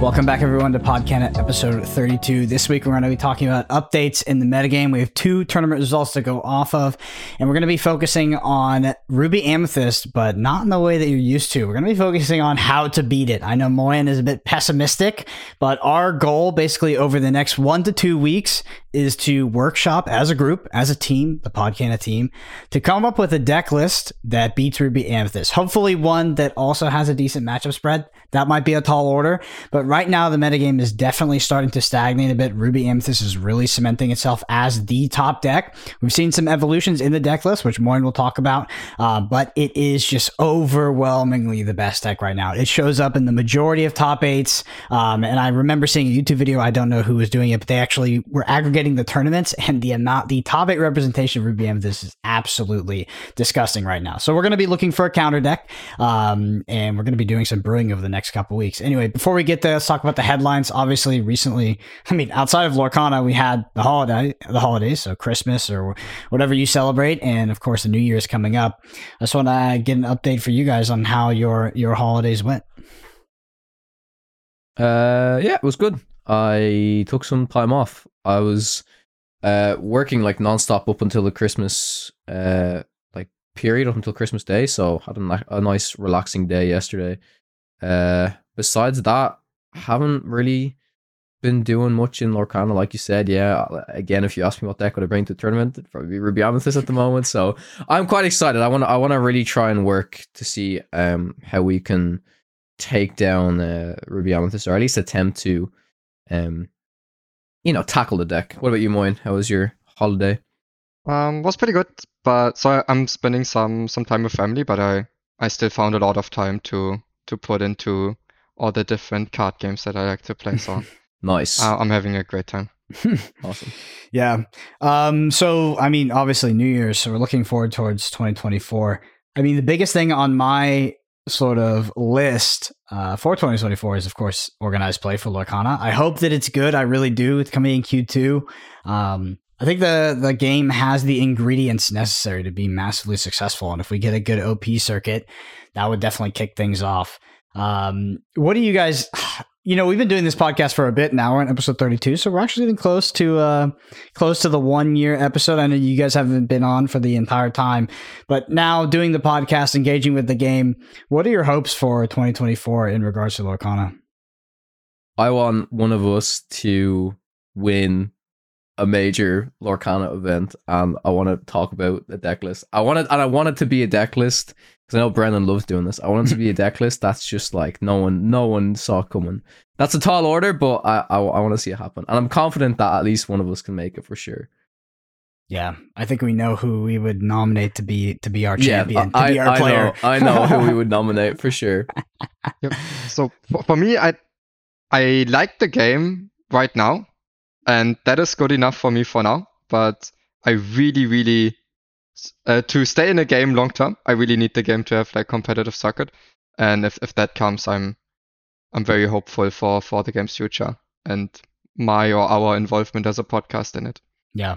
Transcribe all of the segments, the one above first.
Welcome back, everyone, to Podcana episode 32. This week, we're going to be talking about updates in the metagame. We have two tournament results to go off of, and we're going to be focusing on Ruby Amethyst, but not in the way that you're used to. We're going to be focusing on how to beat it. I know Moyen is a bit pessimistic, but our goal basically over the next one to two weeks is to workshop as a group, as a team, the Podcana team, to come up with a deck list that beats Ruby Amethyst. Hopefully, one that also has a decent matchup spread. That might be a tall order, but right now the metagame is definitely starting to stagnate a bit. Ruby Amethyst is really cementing itself as the top deck. We've seen some evolutions in the deck list, which Moyen will talk about, uh, but it is just overwhelmingly the best deck right now. It shows up in the majority of top eights, um, and I remember seeing a YouTube video. I don't know who was doing it, but they actually were aggregating the tournaments, and the amount, the top eight representation of Ruby this is absolutely disgusting right now. So we're going to be looking for a counter deck, um, and we're going to be doing some brewing over the next couple weeks. Anyway, before we get there, let's talk about the headlines. Obviously, recently, I mean, outside of Lorcana, we had the holiday, the holidays, so Christmas or whatever you celebrate, and of course, the New Year is coming up. I just want to get an update for you guys on how your your holidays went. Uh, yeah, it was good. I took some time off. I was uh working like nonstop up until the Christmas uh like period up until Christmas Day, so had a, a nice relaxing day yesterday. Uh, besides that, haven't really been doing much in Lorcana, like you said. Yeah, again, if you ask me what deck would I bring to the tournament, it'd probably be Ruby Amethyst at the moment. So I'm quite excited. I want I want to really try and work to see um how we can take down uh, Ruby Amethyst, or at least attempt to um you know tackle the deck. What about you, Moyen? How was your holiday? Um, was pretty good, but so I, I'm spending some some time with family, but I I still found a lot of time to to put into all the different card games that I like to play. So Nice, uh, I'm having a great time. awesome. Yeah. Um, so, I mean, obviously, New Year's, so we're looking forward towards 2024. I mean, the biggest thing on my sort of list uh, for 2024 is, of course, organized play for Lorcana. I hope that it's good. I really do. It's coming in Q2. Um, I think the the game has the ingredients necessary to be massively successful, and if we get a good OP circuit, that would definitely kick things off. Um, what do you guys? You know, we've been doing this podcast for a bit now. We're on episode 32, so we're actually getting close to uh, close to the one year episode. I know you guys haven't been on for the entire time, but now doing the podcast, engaging with the game. What are your hopes for 2024 in regards to Lorcana? I want one of us to win a major Lorcana event, and I want to talk about the deck list. I want it, and I want it to be a deck list because I know Brendan loves doing this. I want it to be a deck list that's just like no one, no one saw coming. That's a tall order, but I, I, I want to see it happen, and I'm confident that at least one of us can make it for sure. Yeah, I think we know who we would nominate to be to be our Yeah, champion, I, to be our I player. know, I know who we would nominate for sure. Yep. So for, for me, I I like the game right now, and that is good enough for me for now. But I really, really uh, to stay in a game long term, I really need the game to have like competitive circuit, and if if that comes, I'm I'm very hopeful for for the game's future and my or our involvement as a podcast in it. Yeah,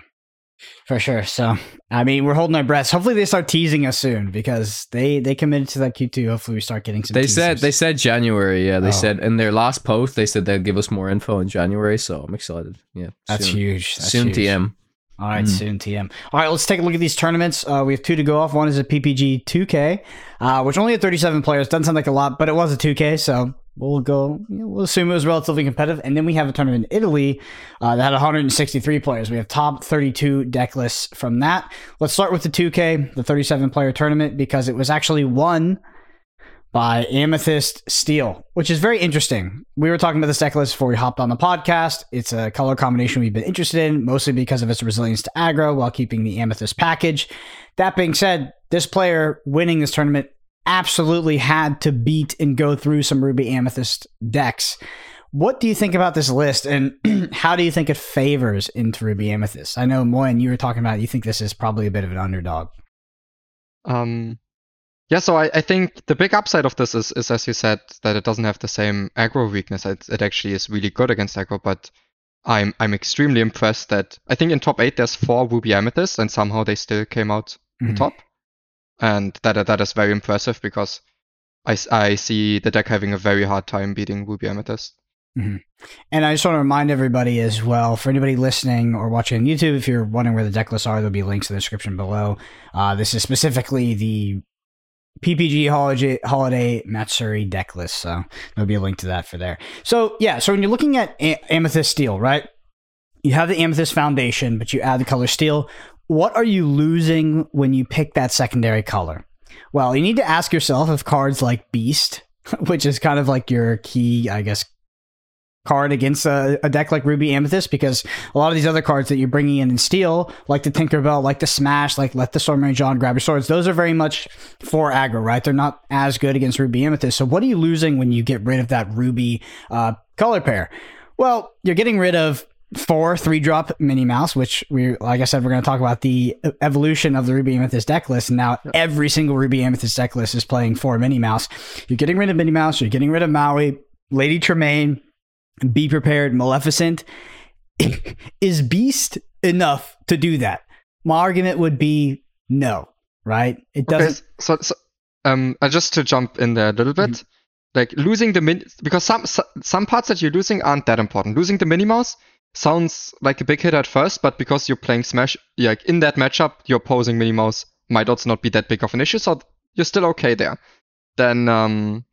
for sure. So, I mean, we're holding our breaths. Hopefully, they start teasing us soon because they they committed to that Q2. Hopefully, we start getting some. They said they said January. Yeah, they Oh. said in their last post they said they'd give us more info in January. So I'm excited. Yeah, that's soon. huge. That's soon huge. TM. All right, Mm. soon TM. All right, let's take a look at these tournaments. Uh, we have two to go off. One is a PPG 2K, uh, which only had 37 players. Doesn't sound like a lot, but it was a 2K, so we'll go. You know, we'll assume it was relatively competitive. And then we have a tournament in Italy uh, that had 163 players. We have top 32 deck lists from that. Let's start with the 2K, the 37 player tournament, because it was actually won by Amethyst Steel, which is very interesting. We were talking about this deck list before we hopped on the podcast. It's a color combination we've been interested in, mostly because of its resilience to aggro while keeping the Amethyst package. That being said, this player winning this tournament absolutely had to beat and go through some Ruby Amethyst decks. What do you think about this list, and how do you think it favors into Ruby Amethyst? I know Moyen, you were talking about you think this is probably a bit of an underdog. Um, yeah, so I, I think the big upside of this is, is, as you said, that it doesn't have the same aggro weakness. It, it actually is really good against aggro, but I'm I'm extremely impressed that I think in top eight there's four Ruby Amethysts, and somehow they still came out Mhm. top, and that that is very impressive because I, I see the deck having a very hard time beating Ruby Amethyst. And I just want to remind everybody as well, for anybody listening or watching on YouTube, if you're wondering where the deck lists are, there'll be links in the description below. Uh, this is specifically the PPG Holiday, Holiday Matsuri deck list, so there'll be a link to that for there. So yeah, so when you're looking at A- Amethyst Steel, right? You have the Amethyst Foundation, but you add the color Steel. What are you losing when you pick that secondary color? Well, you need to ask yourself if cards like Beast, which is kind of like your key, I guess, card against a, a deck like Ruby Amethyst because a lot of these other cards that you're bringing in in Steel, like the Tinkerbell, like the Smash, like Let the Storm Rage On, Grab Your Swords, those are very much for aggro, right? They're not as good against Ruby Amethyst. So what are you losing when you get rid of that Ruby uh, color pair? Well, you're getting rid of four three drop Minnie Mouse, which we, like I said, we're going to talk about the evolution of the Ruby Amethyst deck list. And now every single Ruby Amethyst deck list is playing four Minnie Mouse. You're getting rid of Minnie Mouse. You're getting rid of Maui, Lady Tremaine, Be Prepared, Maleficent. is Beast enough to do that? My argument would be no, right? It doesn't. so, so um, uh, just to jump in there a little bit, Mm-hmm. like losing the min because some some parts that you're losing aren't that important. Losing the Minnie Mouse sounds like a big hit at first, but because you're playing Smash, like in that matchup, your opposing Minnie Mouse might also not be that big of an issue, so you're still okay there. Then um,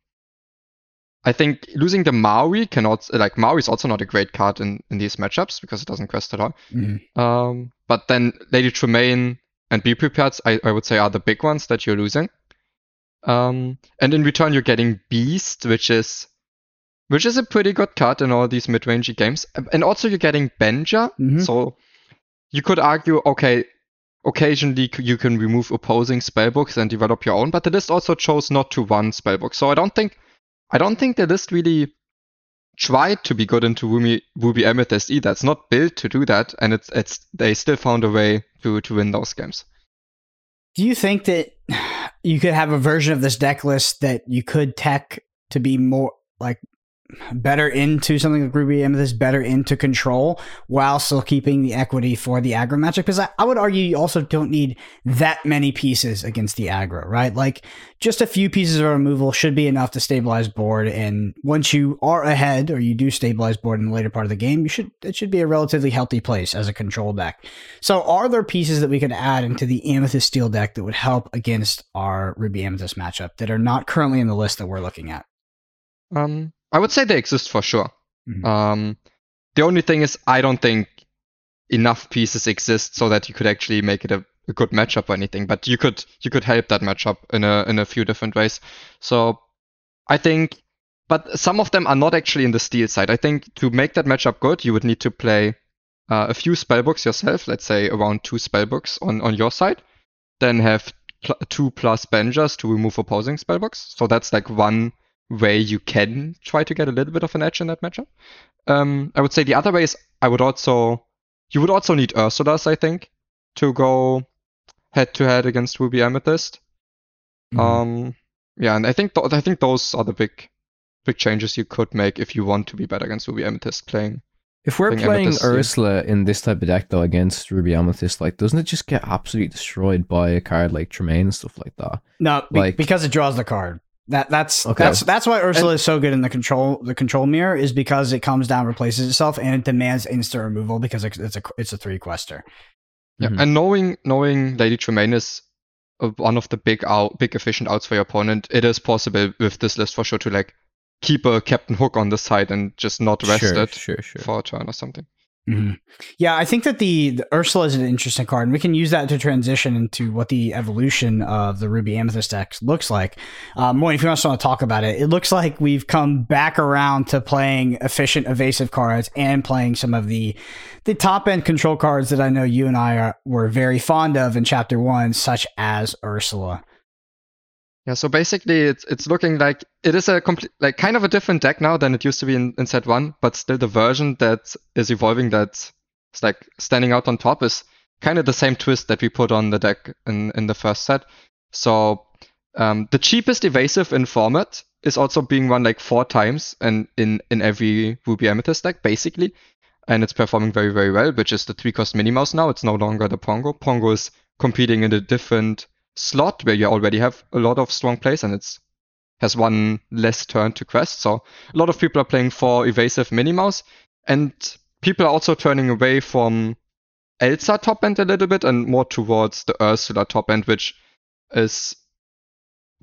I think losing the Maui can also like Maui is also not a great card in in these matchups because it doesn't quest at all. Mhm. Um, but then Lady Tremaine and Be Prepared, I, I would say, are the big ones that you're losing. Um, and in return, you're getting Beast, which is which is a pretty good card in all these mid-rangey games. And also, you're getting Benja. Mhm. So you could argue, okay, occasionally you can remove opposing spellbooks and develop your own, but the list also chose not to run spellbook. So I don't think I don't think the list really tried to be good into Ruby, Ruby Amethyst either. It's not built to do that, and it's it's they still found a way to to win those games. Do you think that you could have a version of this deck list that you could tech to be more like better into something like Ruby Amethyst, better into control, while still keeping the equity for the aggro matchup? Because I, I would argue you also don't need that many pieces against the aggro, right? Like just a few pieces of removal should be enough to stabilize board. And once you are ahead or you do stabilize board in the later part of the game, you should it should be a relatively healthy place as a control deck. So, are there pieces that we could add into the Amethyst Steel deck that would help against our Ruby Amethyst matchup that are not currently in the list that we're looking at? Um, I would say they exist for sure. Mhm. Um, the only thing is, I don't think enough pieces exist so that you could actually make it a, a good matchup or anything. But you could you could help that matchup in a in a few different ways. So I think, but some of them are not actually in the steel side. I think to make that matchup good, you would need to play uh, a few spellbooks yourself. Let's say around two spellbooks on on your side. Then have pl- two plus Benjas to remove opposing spellbooks. So that's like one way you can try to get a little bit of an edge in that matchup. Um, I would say the other way is I would also you would also need Ursulas, I think, to go head to head against Ruby Amethyst. Mhm. Um, yeah, and I think th- I think those are the big big changes you could make if you want to be better against Ruby Amethyst playing. If we're Playing playing Amethyst, yeah. Ursula in this type of deck though against Ruby Amethyst, like doesn't it just get absolutely destroyed by a card like Tremaine and stuff like that? No, be- Like- because it draws the card. That that's Okay. that's that's why Ursula is so good in the control the control mirror is because it comes down replaces itself and it demands instant removal because it's it's a it's a three quester. Yeah, Mhm. and knowing knowing Lady Tremaine is uh, one of the big out big efficient outs for your opponent, it is possible with this list for sure to like keep a Captain Hook on the side and just not rest sure, it sure, sure. for a turn or something. Yeah, I think that the, the Ursula is an interesting card, and we can use that to transition into what the evolution of the Ruby Amethyst deck looks like. Um, if you want to talk about it, it looks like we've come back around to playing efficient, evasive cards and playing some of the the top end control cards that I know you and I are, were very fond of in Chapter One, such as Ursula. Yeah, so basically it's it's looking like it is a complete like kind of a different deck now than it used to be in, in set one, but still the version that is evolving that's like standing out on top is kind of the same twist that we put on the deck in, in the first set. So um, the cheapest evasive in format is also being run like four times and in, in every Ruby Amethyst deck, basically. And it's performing very, very well, which is the three cost Minnie Mouse now. It's no longer the Pongo. Pongo is competing in a different slot where you already have a lot of strong plays and it's has one less turn to quest. So a lot of people are playing for evasive Minnie Mouse, and people are also turning away from Elsa top end a little bit and more towards the Ursula top end, which is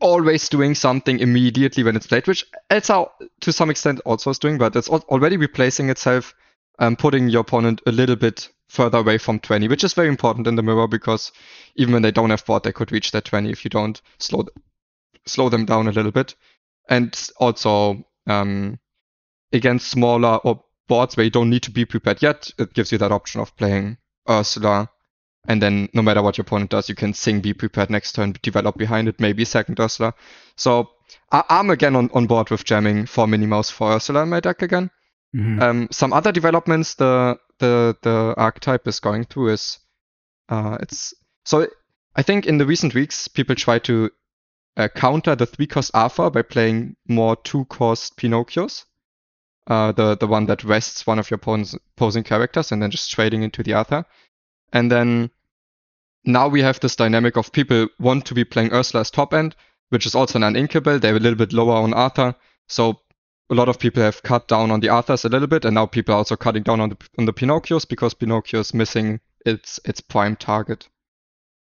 always doing something immediately when it's played, which Elsa to some extent also is doing, but it's already replacing itself, um, putting your opponent a little bit further away from 20, which is very important in the mirror because even when they don't have board, they could reach that 20 if you don't slow slow them down a little bit. And also um, against smaller or boards where you don't need to be prepared yet, it gives you that option of playing Ursula. And then no matter what your opponent does, you can sing be prepared next turn, develop behind it, maybe second Ursula. So I- am again on, on board with jamming for Minnie Mouse for Ursula in my deck again. Mm-hmm. Um, some other developments the the the archetype is going through is uh, it's so I think in the recent weeks people try to uh, counter the three cost Alpha by playing more two cost Pinocchios. Uh, the the one that rests one of your opposing characters and then just trading into the other. And then now we have this dynamic of people want to be playing Ursula's top end, which is also an uninkable. They're a little bit lower on Arthur, so a lot of people have cut down on the Arthurs a little bit, and now people are also cutting down on the on the Pinocchios because Pinocchio is missing its its prime target.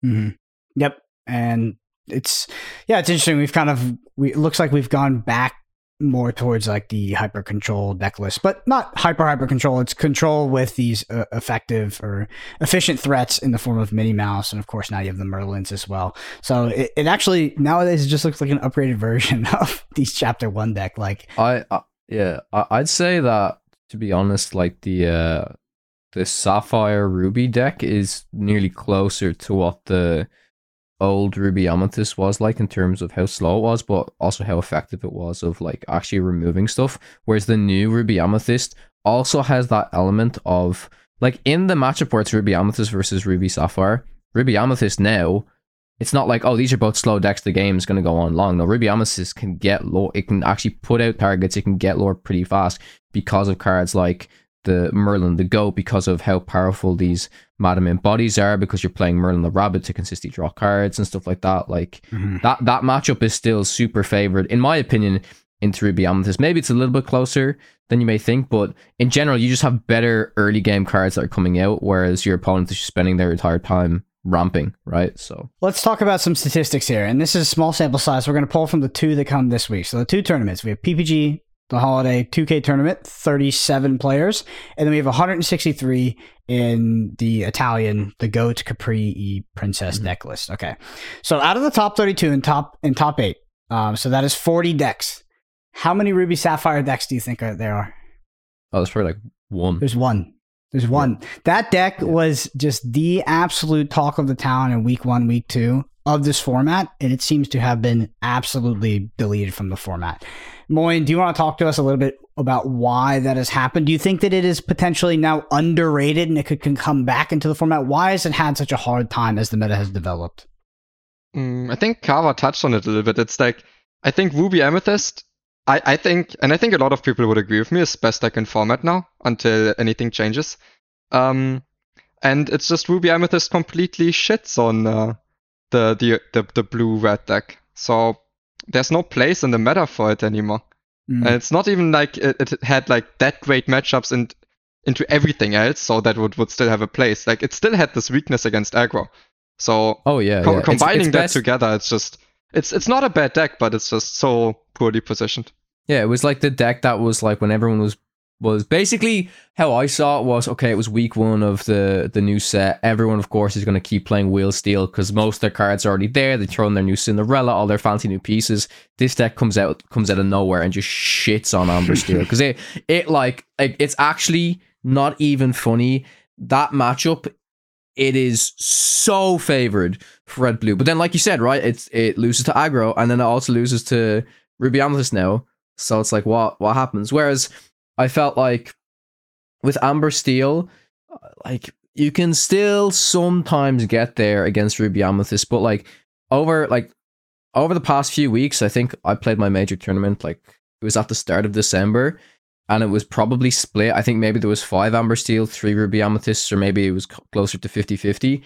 Mm-hmm. Yep, and it's yeah, it's interesting. We've kind of we it looks like we've gone back more towards like the hyper control deck list, but not hyper hyper control. It's control with these uh, effective or efficient threats in the form of Minnie Mouse, and of course now you have the Merlins as well. So it, it actually nowadays it just looks like an upgraded version of these Chapter One deck. Like I, I yeah, I, I'd say that to be honest, like the uh the Sapphire Ruby deck is nearly closer to what the old Ruby Amethyst was like in terms of how slow it was, but also how effective it was of like actually removing stuff. Whereas the new Ruby Amethyst also has that element of like in the matchup where it's Ruby Amethyst versus Ruby Sapphire, Ruby Amethyst now, it's not like, oh, these are both slow decks, the game is going to go on long. No, Ruby Amethyst can get low, it can actually put out targets, it can get lower pretty fast because of cards like the Merlin the Goat because of how powerful these Mint bodies are because you're playing Merlin the Rabbit to consistently draw cards and stuff like that. Like mm-hmm. that that matchup is still super favored, in my opinion, into Ruby Amethyst. Maybe it's a little bit closer than you may think, but in general, you just have better early game cards that are coming out, whereas your opponent is spending their entire time ramping, right? So let's talk about some statistics here. And this is a small sample size. We're going to pull from the two that come this week. So the two tournaments we have PPG the holiday 2K tournament, 37 players, and then we have 163 in the Italian, the Goat Capri Princess mm-hmm. deck list. Okay, so out of the top 32 and top in top eight, um, so that is 40 decks. How many Ruby Sapphire decks do you think are, there are? Oh, there's probably like one. There's one. There's one. Yeah. That deck was just the absolute talk of the town in week one, week two of this format, and it seems to have been absolutely deleted from the format. Moyen, do you want to talk to us a little bit about why that has happened? Do you think that it is potentially now underrated and it could can come back into the format? Why has it had such a hard time as the meta has developed? Mm, I think Kawa touched on it a little bit. It's like I think Ruby Amethyst. I, I think, and I think a lot of people would agree with me, is best deck in format now until anything changes. Um, and it's just Ruby Amethyst completely shits on uh, the, the the the blue red deck. So there's no place in the meta for it anymore. Mm. And it's not even like it, it, had like that great matchups and into everything else, so that would, would still have a place. Like it still had this weakness against aggro. So oh yeah, co- yeah. combining it's, it's that best... together, it's just it's it's not a bad deck, but it's just so poorly positioned. Yeah, it was like the deck that was like when everyone was was basically how I saw it was okay. It was week one of the the new set. Everyone, of course, is going to keep playing Wheel Steel because most of their cards are already there. They throw in their new Cinderella, all their fancy new pieces. This deck comes out comes out of nowhere and just shits on Amber Steel because it it like like it's actually not even funny. That matchup, it is so favored for Red Blue. But then, like you said, right, it's it loses to aggro and then it also loses to Ruby Amethyst now. So it's like what what happens? Whereas I felt like with Amber Steel, uh, like you can still sometimes get there against Ruby Amethyst, but like over like over the past few weeks, I think I played my major tournament like it was at the start of December and it was probably split. I think maybe there was five Amber Steel, three Ruby Amethysts, or maybe it was closer to 50 50.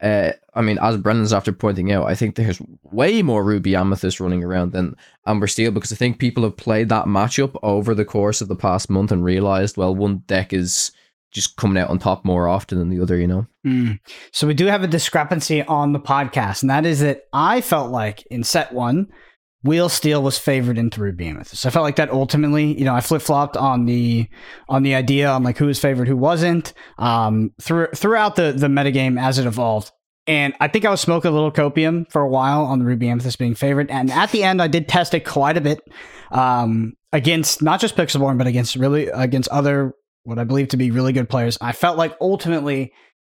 Uh, I mean, as Brendan's after pointing out, I think there's way more Ruby Amethyst running around than Amber Steel because I think people have played that matchup over the course of the past month and realized, well, one deck is just coming out on top more often than the other, you know? Mm. So we do have a discrepancy on the podcast, and that is that I felt like in set one, Wheel Steel was favored into Ruby Amethyst. I felt like that ultimately, you know, I flip flopped on the on the idea on like who was favored, who wasn't. Um, through, throughout the the metagame as it evolved, and I think I was smoking a little copium for a while on the Ruby Amethyst being favored. And at the end, I did test it quite a bit um, against not just Pixelborn, but against really against other what I believe to be really good players. I felt like ultimately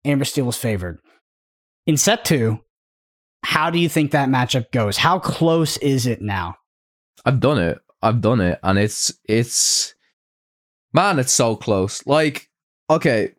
Amber Steel was favored. In set two, how do you think that matchup goes? How close is it now? I've done it. I've done it, and it's it's man, it's so close. Like, okay,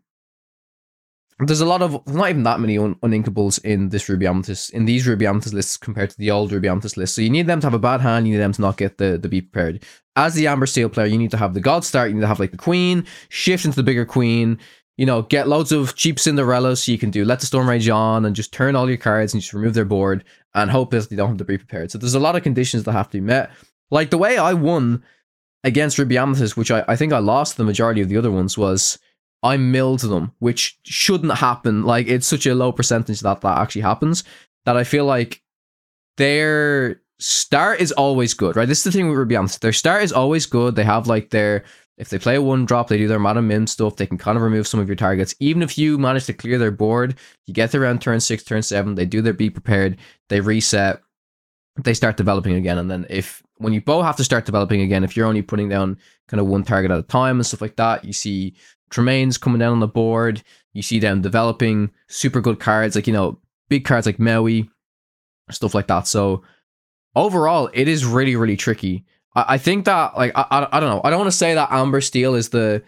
there's a lot of not even that many un- uninkables in this Ruby Amethyst in these Ruby Amethyst lists compared to the old Ruby Amethyst list. So you need them to have a bad hand. You need them to not get the the be prepared. As the Amber Steel player, you need to have the God Start. You need to have like the Queen shift into the bigger Queen. You know, get loads of cheap Cinderellas so you can do let the Storm Rage on and just turn all your cards and just remove their board and hope that they don't have to be prepared. So there's a lot of conditions that have to be met. Like the way I won against Ruby Amethyst, which I, I think I lost the majority of the other ones, was I milled them, which shouldn't happen. Like it's such a low percentage that that actually happens that I feel like their start is always good, right? This is the thing with Ruby Amethyst. Their start is always good. They have like their if they play a one drop, they do their Madam Mim stuff. They can kind of remove some of your targets. Even if you manage to clear their board, you get around turn six, turn seven. They do their be prepared. They reset. They start developing again, and then if when you both have to start developing again, if you're only putting down kind of one target at a time and stuff like that, you see Tremaine's coming down on the board. You see them developing super good cards, like you know, big cards like Maui, stuff like that. So overall, it is really, really tricky. I, I think that like I, I, I don't know. I don't want to say that Amber Steel is the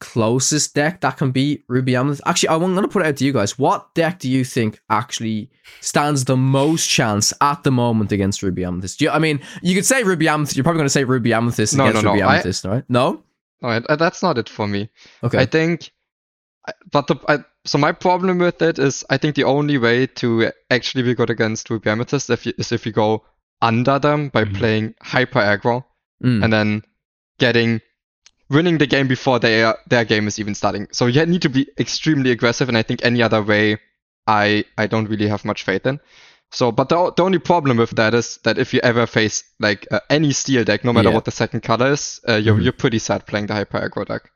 closest deck that can beat Ruby Amethyst. Actually, I'm going to put it out to you guys. What deck do you think actually stands the most chance at the moment against Ruby Amethyst? You, I mean, you could say Ruby Amethyst. You're probably going to say Ruby Amethyst No, against no, no. Ruby I- Amethyst, right? No. No, I- that's not it for me. Okay. I think, but the I, so my problem with it is I think the only way to actually be good against Ruby Amethyst if you, is if you go under them by Mhm. playing hyper aggro Mm. and then getting winning the game before their their game is even starting. So you need to be extremely aggressive, and I think any other way, I I don't really have much faith in. So, but the, the only problem with that is that if you ever face like uh, any steel deck, no matter Yeah. what the second color is, uh, you're Mhm. you're pretty sad playing the hyper aggro deck.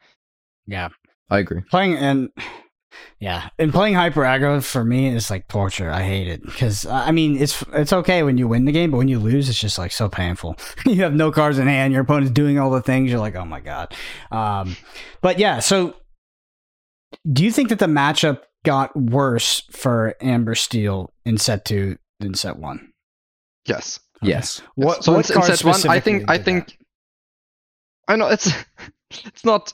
Yeah. I agree. Playing and yeah, and playing hyper aggro for me is like torture. I hate it because I mean it's it's okay when you win the game, but when you lose, it's just like so painful. you have no cards in hand, your opponent's doing all the things. You're like, oh my god. Um, but yeah, so do you think that the matchup got worse for Amber Steel in set two than set one? Yes. Yes. What, so what in, in set one, I think I think that? I know it's it's not.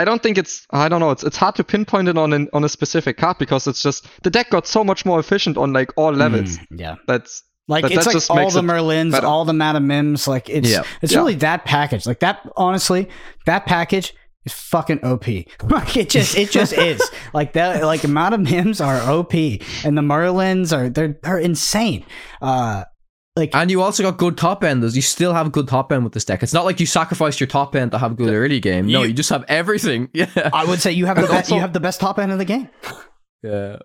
I don't think it's. I don't know. It's it's hard to pinpoint it on an, on a specific card because it's just the deck got so much more efficient on like all levels. Mm, yeah. That's Like But it's that like just all the Merlins, better. all the Madam Mims. Like it's Yeah. it's Yeah. really that package. Like that. Honestly, that package is fucking OP. like it just it just is. Like that. Like Madam Mims are OP, and the Merlins are they're they're insane. Uh, like And you also got good top enders. You still have good top end with this deck. It's not like you sacrificed your top end to have good early game. No, You- you just have everything. Yeah. I would say you have the best, also- you have the best top end of the game. Yeah.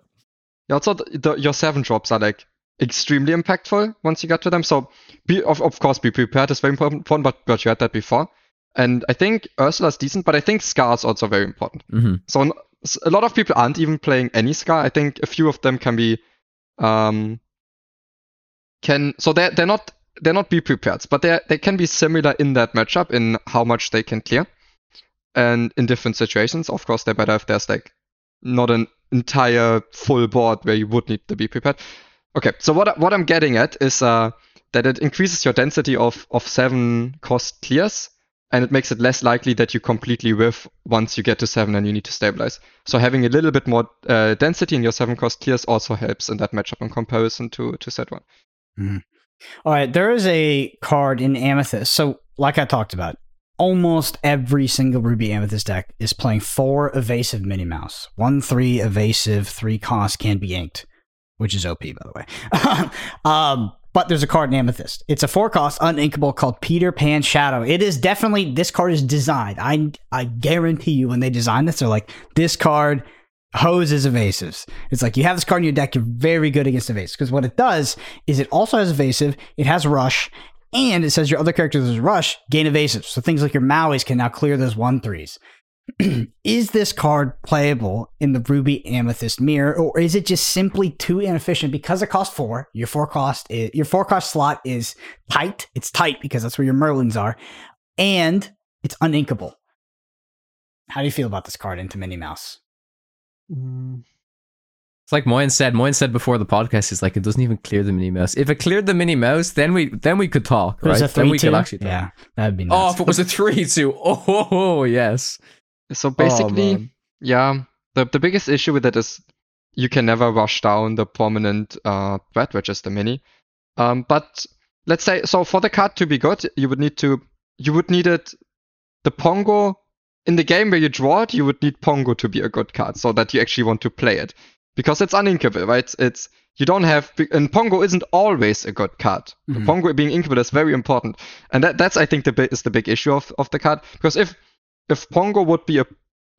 Yeah, also the, the, your seven drops are like extremely impactful once you get to them. So be of, of course be prepared is very important, but but you had that before. And I think Ursula's decent, but I think Scar's also very important. hmm So a lot of people aren't even playing any Scar. I think a few of them can be um can so they're they're not they're not be prepared, but they they can be similar in that matchup in how much they can clear. And in different situations, of course, they're better if there's like not an entire full board where you would need to be prepared. Okay, so what what I'm getting at is uh, that it increases your density of of seven cost clears, and it makes it less likely that you completely whiff once you get to seven and you need to stabilize. So having a little bit more uh, density in your seven cost clears also helps in that matchup in comparison to to set one. All right, there is a card in Amethyst. So, like I talked about, almost every single Ruby Amethyst deck is playing four evasive Minnie Mouse. One, three evasive, three cost can be inked. which is OP by the way. um, but there's a card in Amethyst. It's a four cost uninkable called Peter Pan Shadow. It is definitely this card is designed. I I guarantee you when they designed this, they're like this card hoses evasives. It's like you have this card in your deck, you're very good against evasives because what it does is it also has evasive, it has rush, and it says your other characters is rush gain evasive. So things like your Mauis can now clear those one threes. is this card playable in the Ruby Amethyst mirror, or is it just simply too inefficient because it costs four? Your four cost is, your four cost slot is tight. It's tight because that's where your Merlins are, and it's uninkable. How do you feel about this card into Minnie Mouse? It's like Moyen said. Moyen said before the podcast, "Is like it doesn't even clear the Minnie Mouse. If it cleared the Minnie Mouse, then we then we could talk, right? a Then we three-two? could actually talk. Yeah, that'd be Nice. Oh, if it was a three two. Oh, oh, oh yes. So basically, man. yeah, the the biggest issue with it is you can never rush down the prominent uh, threat, which is the mini. Um, but let's say so for the card to be good, you would need to you would need it the Pongo in the game where you draw it, you would need Pongo to be a good card so that you actually want to play it because it's uninkable, right? It's you don't have and Pongo isn't always a good card. Mhm. Pongo being inkable is very important, and that that's I think the is the big issue of of the card because if if Pongo would be a,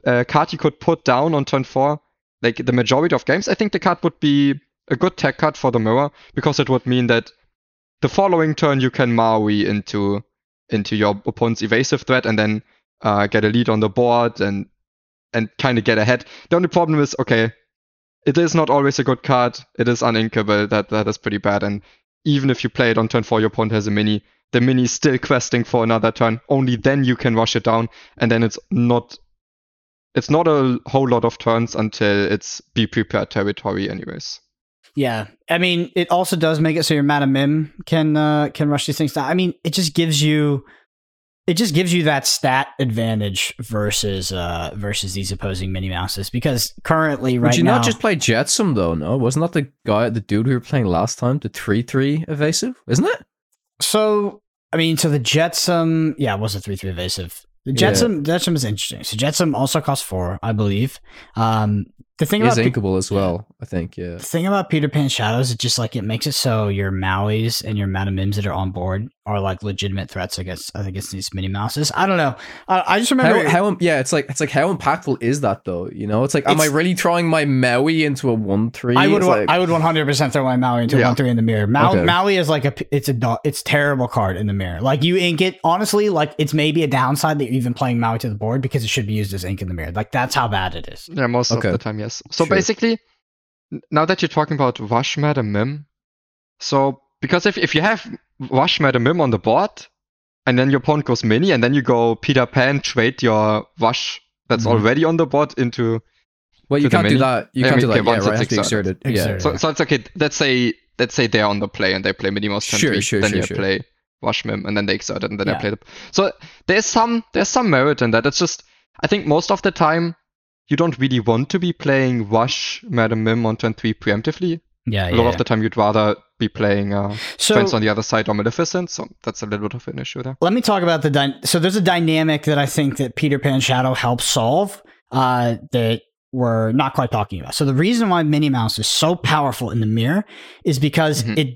a card you could put down on turn four, like the majority of games, I think the card would be a good tech card for the mirror because it would mean that the following turn you can Maui into into your opponent's evasive threat and then uh, get a lead on the board and and kind of get ahead. The only problem is okay, it is not always a good card. It is uninkable. That that is pretty bad. And even if you play it on turn four, your opponent has a mini. The mini is still questing for another turn. Only then you can rush it down, and then it's not. It's not a whole lot of turns until it's be prepared territory, anyways. Yeah, I mean, it also does make it so your Madam Mim can uh, can rush these things down. I mean, it just gives you, it just gives you that stat advantage versus uh versus these opposing Minnie Mouses because currently right Would you now, not just play Jetsam though? No, wasn't that the guy, the dude we were playing last time, the three three evasive, isn't it? so I mean, so the Jetsam, yeah, it was a three three evasive. The Yeah. Jetsam, Jetsam is interesting. So Jetsam also costs four, I believe. Um, the thing is Pe- inkable as well. I think. Yeah. The thing about Peter Pan Shadows, it just like it makes it so your Mauis and your Madam Mims that are on board are like legitimate threats against against these Minnie Mouses. I don't know. I, I just remember How, how yeah, it's like it's like how impactful is that though? You know, it's like, am I really throwing my Maui into a one three? I would like, I would one hundred percent throw my Maui into Yeah. one three in the mirror. Mau- Okay. Maui is like a it's a it's terrible card in the mirror. Like you ink it honestly, like it's maybe a downside that you're even playing Maui to the board because it should be used as ink in the mirror. Like that's how bad it is. Yeah, most Okay. of the time, yes. So Sure. basically, now that you're talking about Rush Madam Mim, so because if, if you have Rush Madam Mim on the board, and then your opponent goes mini, and then you go Peter Pan, trade your Rush that's Mhm. already on the board into. well, you can't do that. You I can't mean, do okay, that. Yeah, once right. it's Have to exert exerted. it. Yeah. So, so it's okay. Let's say let's say they're on the play and they play Minnie Mouse turn Sure, sure, then sure, you sure. play Rush Mim, and then they exert it, and then Yeah. I play the. So there's some there's some merit in that. It's just I think most of the time you don't really want to be playing Rush Madam Mim on turn three preemptively. Yeah, A lot of the time you'd rather be playing uh, So Friends on the other side or Maleficent, so that's a little bit of an issue there. let me talk about the dy- so there's a dynamic that I think that Peter Pan Shadow helps solve uh, that we're not quite talking about. So the reason why Minnie Mouse is so powerful in the mirror is because Mhm. it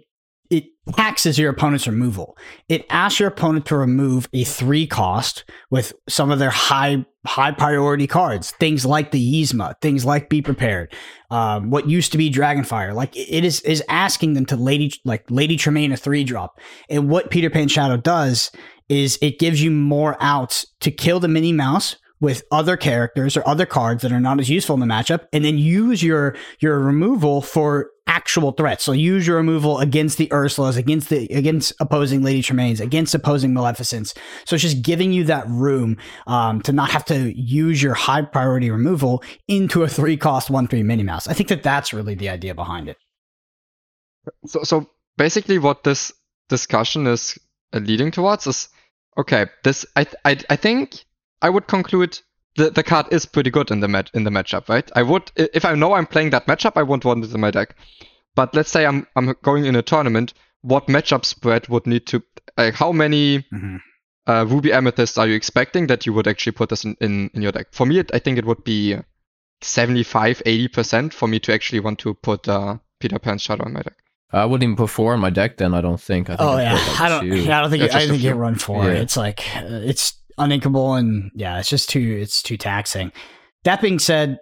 it taxes your opponent's removal. It asks your opponent to remove a three cost with some of their high high priority cards, things like the Yzma, things like Be Prepared, um, what used to be Dragonfire. Like it is is asking them to Lady like Lady Tremaine a three drop. And what Peter Pan Shadow does is it gives you more outs to kill the Minnie Mouse with other characters or other cards that are not as useful in the matchup, and then use your your removal for actual threats. So use your removal against the Ursulas, against the against opposing Lady Tremaines, against opposing Maleficents. So it's just giving you that room um, to not have to use your high priority removal into a three cost one three Minnie Mouse. I think that that's really the idea behind it. So, so basically, what this discussion is leading towards is okay. This I I I think I would conclude the the card is pretty good in the match in the matchup, right? I would if I know I'm playing that matchup, I won't want it in my deck. But let's say I'm I'm going in a tournament. What matchup spread would need to like how many uh, Ruby Amethyst are you expecting that you would actually put this in, in, in your deck? For me, it, I think it would be 75, 80% for me to actually want to put uh, Peter Pan Shadow in my deck. I wouldn't even put four in my deck. Then I don't think. I think Oh I'd yeah, like, I don't. two. I don't think. Yeah, I think a you run four. Yeah. It's like uh, it's uninkable, and yeah, it's just too. It's too taxing. That being said,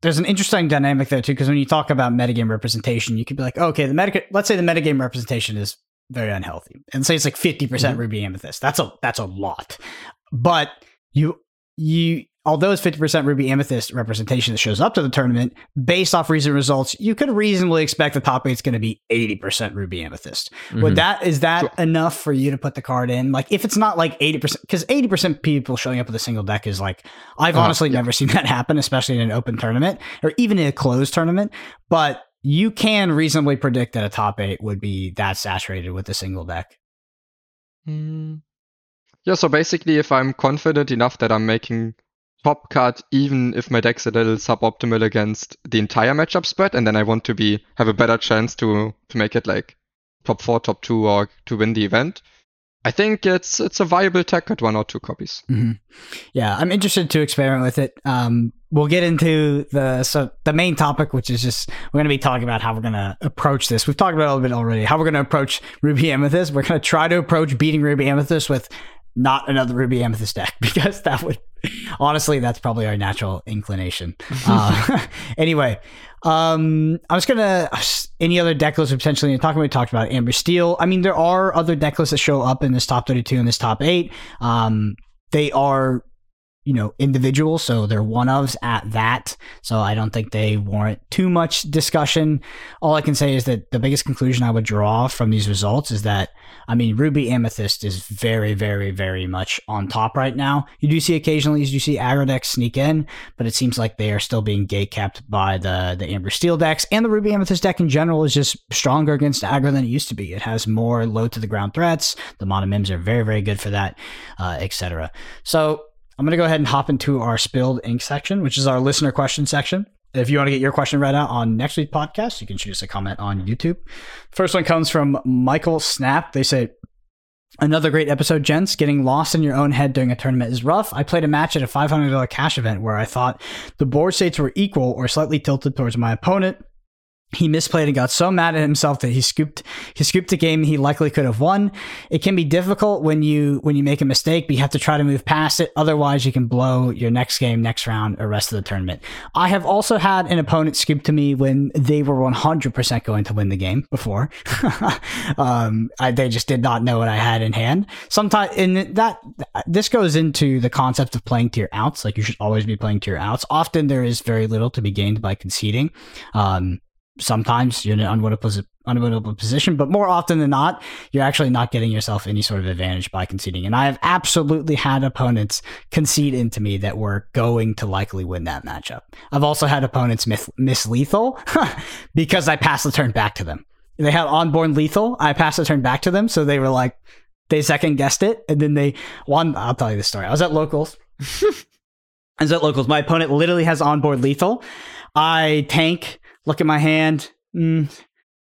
there's an interesting dynamic there too, because when you talk about metagame representation, you could be like, okay, the meta. Let's say the metagame representation is very unhealthy, and say it's like 50% Mhm. Ruby Amethyst. That's a that's a lot, but you you. Although it's 50% Ruby Amethyst representation that shows up to the tournament, based off recent results, you could reasonably expect the top eight's going to be 80% Ruby Amethyst. Would Mhm. that is that Sure. enough for you to put the card in? Like if it's not like eighty percent, because eighty percent people showing up with a single deck is like I've Uh-huh, honestly yeah. never seen that happen, especially in an open tournament or even in a closed tournament. But you can reasonably predict that a top eight would be that saturated with a single deck. Hmm. Yeah, so basically, if I'm confident enough that I'm making top cut, even if my deck's a little suboptimal against the entire matchup spread, and then I want to be have a better chance to to make it like top four, top two, or to win the event, I think it's it's a viable tech at one or two copies. Yeah, I'm interested to experiment with it. Um, we'll get into the so the main topic, which is just we're going to be talking about how we're going to approach this. We've talked about a little bit already. How we're going to approach Ruby Amethyst. We're going to try to approach beating Ruby Amethyst with not another Ruby Amethyst deck because that would honestly that's probably our natural inclination. uh, anyway, um, I was gonna any other deck lists we potentially talking. We talked about Amber Steel. I mean, there are other deck lists that show up in this top thirty-two and this top eight. Um, they are you know individual so they're one ofs at that. So i don't think they warrant too much discussion. All i can say is that the biggest conclusion i would draw from these results is that i mean ruby amethyst is very very very much on top right now. You do see occasionally you do see aggro decks sneak in but it seems like they are still being gate kept by the the amber steel decks and the ruby amethyst deck in general is just stronger against aggro than it used to be. It has more low to the ground threats. The mono mims are very very good for that uh, etc so I'm going to go ahead and hop into our spilled ink section, which is our listener question section. If you want to get your question read out on next week's podcast, you can shoot us a comment on YouTube. First one comes from Michael Snap. They say, Another great episode, gents. Getting lost in your own head during a tournament is rough. I played a match at a $500 cash event where I thought the board states were equal or slightly tilted towards my opponent. He misplayed and got so mad at himself that he scooped he scooped a game he likely could have won. It can be difficult when you when you make a mistake, but you have to try to move past it. Otherwise, you can blow your next game, next round, or rest of the tournament. I have also had an opponent scoop to me when they were 100% going to win the game before. um, I, they just did not know what I had in hand. Sometimes, and that this goes into the concept of playing to your outs. Like you should always be playing to your outs. Often there is very little to be gained by conceding. Um, sometimes you're in an unwinnable, unwinnable position, but more often than not, you're actually not getting yourself any sort of advantage by conceding. And I have absolutely had opponents concede into me that were going to likely win that matchup. I've also had opponents miss, miss lethal because I passed the turn back to them. They had onboard lethal. I passed the turn back to them, so they were like, they second guessed it, and then they one. I'll tell you the story. I was at locals. I was at locals. My opponent literally has onboard lethal. I tank look at my hand, mm,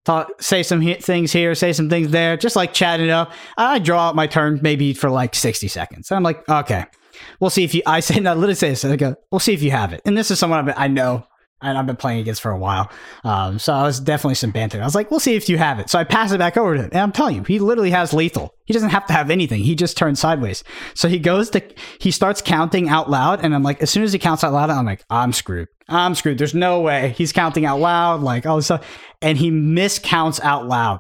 talk, say some he- things here, say some things there, just like chatting it up. I draw out my turn maybe for like 60 seconds. And I'm like, okay, we'll see if you, I say, no, literally say this, I go, we'll see if you have it. And this is someone I've been, I know and I've been playing against for a while. Um, so I was definitely some banter. I was like, we'll see if you have it. So I pass it back over to him. And I'm telling you, he literally has lethal. He doesn't have to have anything. He just turns sideways. So he goes to, he starts counting out loud. And I'm like, as soon as he counts out loud, I'm like, I'm screwed. I'm screwed. There's no way he's counting out loud. Like, oh, so, and he miscounts out loud.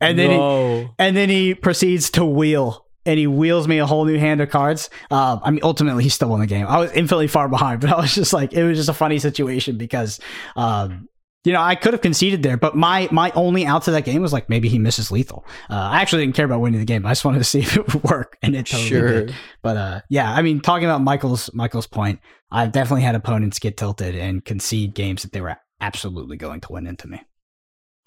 And then, he, and then he proceeds to wheel and he wheels me a whole new hand of cards. Um, I mean, ultimately, he still won the game. I was infinitely far behind, but I was just like, it was just a funny situation because, um, you know, I could have conceded there, but my my only out to that game was like maybe he misses lethal. Uh, I actually didn't care about winning the game. I just wanted to see if it would work, and it totally sure. did. But uh, yeah, I mean, talking about Michael's Michael's point, I've definitely had opponents get tilted and concede games that they were absolutely going to win into me.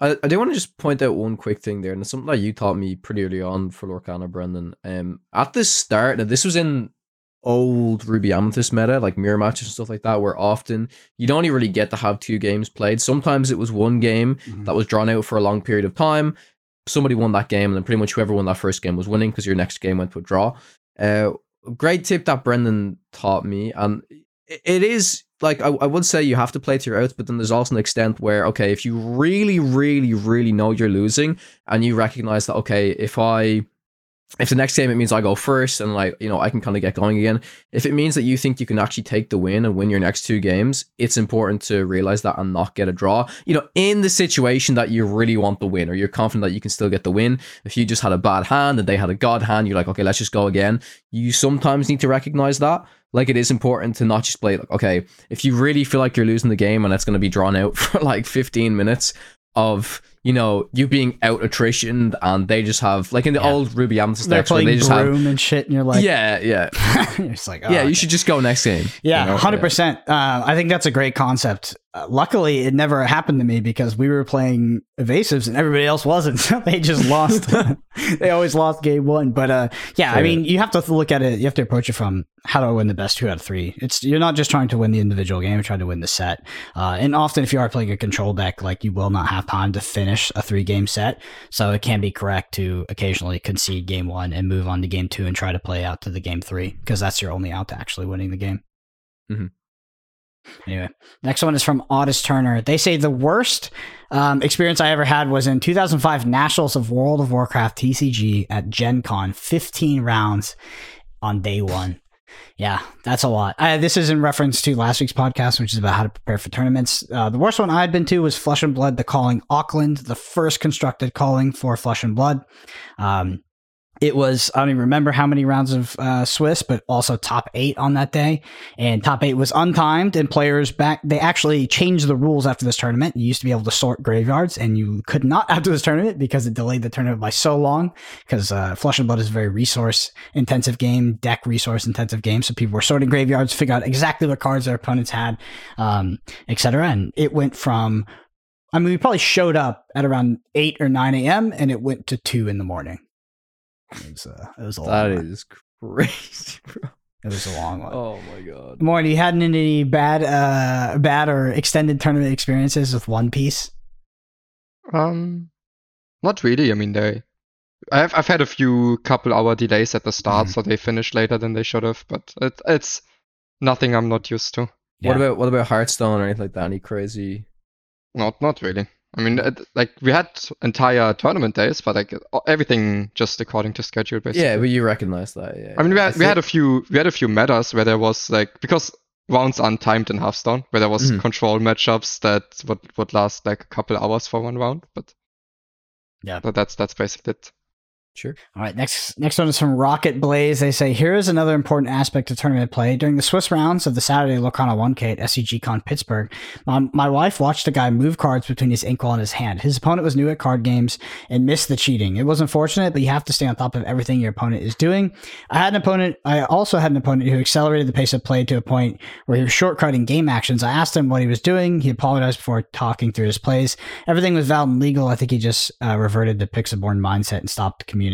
I, I do want to just point out one quick thing there, and it's something that you taught me pretty early on for Lorcana, Brendan. Um, at the start, now this was in old Ruby Amethyst meta, like mirror matches and stuff like that, where often you'd only really get to have two games played. Sometimes it was one game that was drawn out for a long period of time. Somebody won that game, and then pretty much whoever won that first game was winning because your next game went to a draw. Uh, great tip that Brendan taught me, and it- it is like I, I would say you have to play to your outs, but then there's also an extent where okay, if you really, really, really know you're losing and you recognize that okay, if I if the next game it means I go first and like you know I can kind of get going again. If it means that you think you can actually take the win and win your next two games, it's important to realize that and not get a draw. You know, in the situation that you really want the win or you're confident that you can still get the win. If you just had a bad hand and they had a god hand, you're like, okay, let's just go again. You sometimes need to recognize that. Like it is important to not just play like, okay, if you really feel like you're losing the game and it's going to be drawn out for like 15 minutes of you know you being out attritioned and they just have like in the Yeah. old Ruby Amethyst They're decks where playing they just have and shit, and you're like, yeah yeah it's like, yeah oh, you should just go next game Yeah, you know? hundred percent. Uh, I think that's a great concept. Uh, luckily, it never happened to me because we were playing evasives and everybody else wasn't. They just lost. they always lost game one. But uh, yeah, I mean, you have to look at it. You have to approach it from how do I win the best two out of three. It's you're not just trying to win the individual game. You're trying to win the set. Uh, and often, if you are playing a control deck, like you will not have time to finish a three game set. So it can be correct to occasionally concede game one and move on to game two and try to play out to the game three because that's your only out to actually winning the game. Anyway, next one is from Otis Turner. They say the worst um, experience I ever had was in 2005 Nationals of World of Warcraft TCG at Gen Con, 15 rounds on day one. Yeah, that's a lot. Uh, this is in reference to last week's podcast, which is about how to prepare for tournaments. Uh, the worst one I'd been to was Flesh and Blood, the calling Auckland, the first constructed calling for Flesh and Blood. Um, it was I don't even remember how many rounds of uh, Swiss, but also top eight on that day. And top eight was untimed, and players back they actually changed the rules after this tournament. You used to be able to sort graveyards, and you could not after this tournament because it delayed the tournament by so long. Because uh, Flesh and Blood is a very resource intensive game, deck resource intensive game. So people were sorting graveyards, figure out exactly what cards their opponents had, um, etc. And it went from I mean, we probably showed up at around eight or nine a.m. and it went to two in the morning. It was, uh, it was a long that one. is crazy bro It was a long one. oh my god Morty, you had any bad, uh, bad or extended tournament experiences with One Piece? Um, not really. I mean, they. I've I've had a few couple hour delays at the start, Mhm. so they finished later than they should have. But it, it's nothing I'm not used to. Yeah. what about what about Hearthstone or anything like that any crazy Not not really. I mean, it, like we had entire tournament days, but like everything just according to schedule, basically. yeah but you recognize that yeah I mean, we had, we had a few we had a few metas where there was like because rounds aren't timed in Hearthstone, where there was Mhm. control matchups that would would last like a couple hours for one round. But Yeah. but that's that's basically it. Sure All right, next next one is from Rocket Blaze. They say here is another important aspect of tournament play. During the Swiss rounds of the Saturday Lorcana 1K at SCG Con Pittsburgh, my, my wife watched a guy move cards between his inkwell and his hand. His opponent was new at card games and missed the cheating. It was unfortunate, but you have to stay on top of everything your opponent is doing. I had an opponent. I also had an opponent who accelerated the pace of play to a point where he was shortcutting game actions. I asked him what he was doing. He apologized before talking through his plays. Everything was valid and legal. I think he just uh, reverted to Pixelborn mindset and stopped communicating.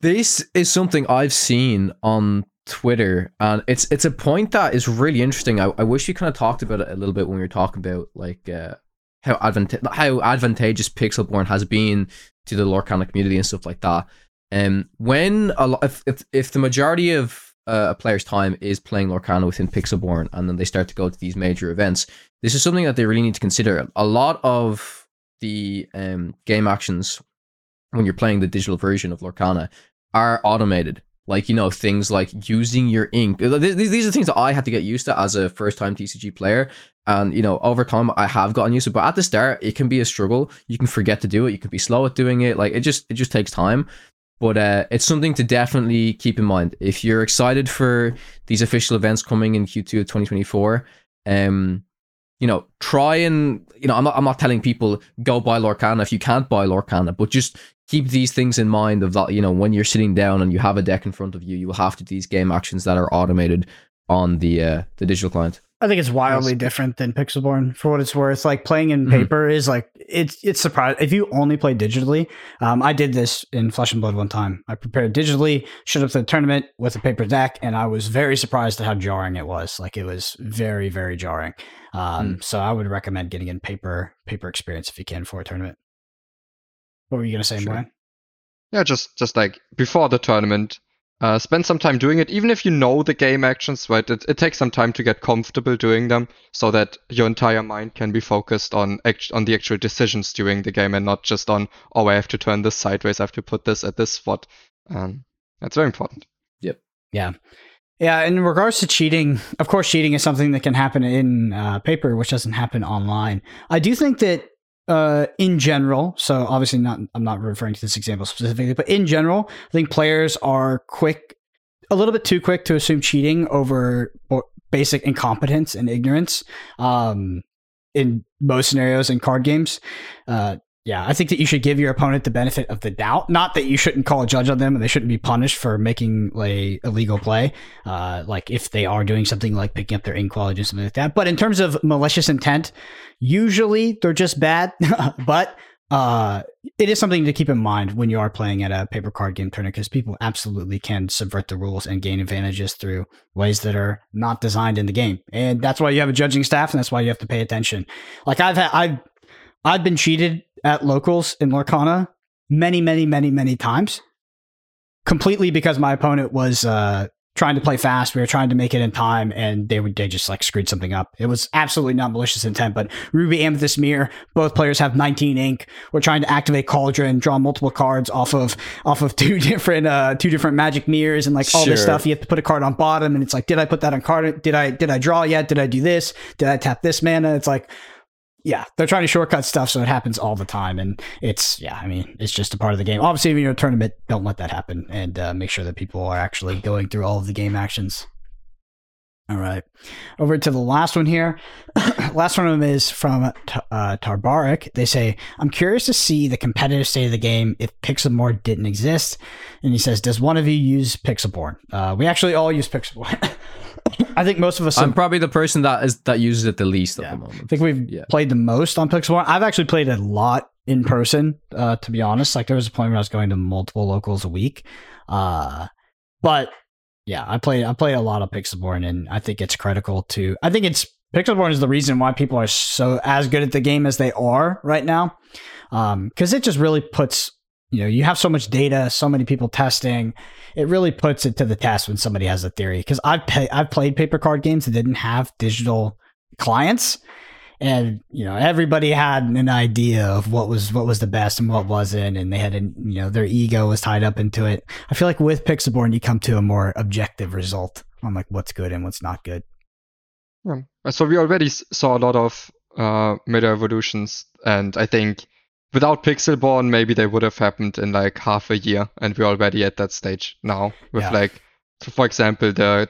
This is something I've seen on Twitter, and it's it's a point that is really interesting. I, I wish we kind of talked about it a little bit when we were talking about like uh, how advant- how advantageous Pixelborn has been to the Lorcana community and stuff like that. Um, when a lot, if, if if the majority of uh, a player's time is playing Lorcana within Pixelborn, and then they start to go to these major events, this is something that they really need to consider. A lot of the um, game actions when you're playing the digital version of Lorcana are automated. Like, you know, things like using your ink. Th- th- These are things that I had to get used to as a first time TCG player. And, you know, over time I have gotten used to it. But at the start, it can be a struggle. You can forget to do it. You can be slow at doing it. Like, it just, it just takes time. But uh, it's something to definitely keep in mind. If you're excited for these official events coming in Q2 of 2024, um, you know, try and you know, I'm not I'm not telling people go buy Lorcana if you can't buy Lorcana, but just keep these things in mind of that, you know, when you're sitting down and you have a deck in front of you, you will have to do these game actions that are automated on the uh, the digital client. I think it's wildly Yes. different than Pixelborn for what it's worth. Like playing in Mhm. paper is like it's it's surprising if you only play digitally. Um, I did this in Flesh and Blood one time. I prepared digitally, showed up to the tournament with a paper deck, and I was very surprised at how jarring it was. Like it was very very jarring. Um, So I would recommend getting in paper paper experience if you can for a tournament. What were you gonna say, Sure. Brian? Yeah, just just like before the tournament, uh, spend some time doing it, even if you know the game actions, right? It, it takes some time to get comfortable doing them so that your entire mind can be focused on act- on the actual decisions during the game and not just on, oh, I have to turn this sideways, I have to put this at this spot. Um, that's very important. Yep. Yeah. Yeah, in regards to cheating, of course, cheating is something that can happen in uh, paper, which doesn't happen online. I do think that uh, in general, so obviously not, I'm not referring to this example specifically, but in general, I think players are quick, a little bit too quick to assume cheating over basic incompetence and ignorance. Um, in most scenarios in card games, uh, yeah, I think that you should give your opponent the benefit of the doubt. Not that you shouldn't call a judge on them and they shouldn't be punished for making a illegal play, uh, like if they are doing something like picking up their ink quality or something like that. But in terms of malicious intent, usually they're just bad. but uh, it is something to keep in mind when you are playing at a paper card game tournament because people absolutely can subvert the rules and gain advantages through ways that are not designed in the game. And that's why you have a judging staff and that's why you have to pay attention. Like I've had, I've, I've been cheated at locals in Lorcana many, many, many, many times, completely because my opponent was uh, trying to play fast. We were trying to make it in time, and they would they just like screwed something up. It was absolutely not malicious intent. But Ruby Amethyst Mirror, both players have 19 ink. We're trying to activate Cauldron, draw multiple cards off of off of two different uh two different magic mirrors, and like all this stuff. You have to put a card on bottom, and it's like, did I put that on card? Did I did I draw yet? Did I do this? Did I tap this mana? It's like yeah, they're trying to shortcut stuff, so it happens all the time, and it's yeah. I mean, it's just a part of the game. Obviously, when you're in a tournament, don't let that happen, and uh, make sure that people are actually going through all of the game actions. All right, over to the last one here. last one of them is from uh, Tarbarik. They say, "I'm curious to see the competitive state of the game if Pixelborn didn't exist." And he says, "Does one of you use Pixelborn?" Uh, we actually all use Pixelborn. I think most of us. I'm probably the person that is that uses it the least Yeah. at the moment. I think we've Yeah. played the most on Pixelborn. I've actually played a lot in person, uh, to be honest. Like there was a point where I was going to multiple locals a week. Uh, but yeah, I play I played a lot of Pixelborn and I think it's critical to I think it's Pixelborn is the reason why people are so as good at the game as they are right now. Um, because it just really puts you know, you have so much data, so many people testing. It really puts it to the test when somebody has a theory. Because I've pay, I've played paper card games that didn't have digital clients, and you know everybody had an idea of what was what was the best and what wasn't, and they had an, you know their ego was tied up into it. I feel like with Pixelborn, you come to a more objective result on like what's good and what's not good. Yeah. So we already saw a lot of uh, meta evolutions, and I think without Pixelborn, maybe they would have happened in like half a year, and we're already at that stage now. With Yeah. like, so for example, the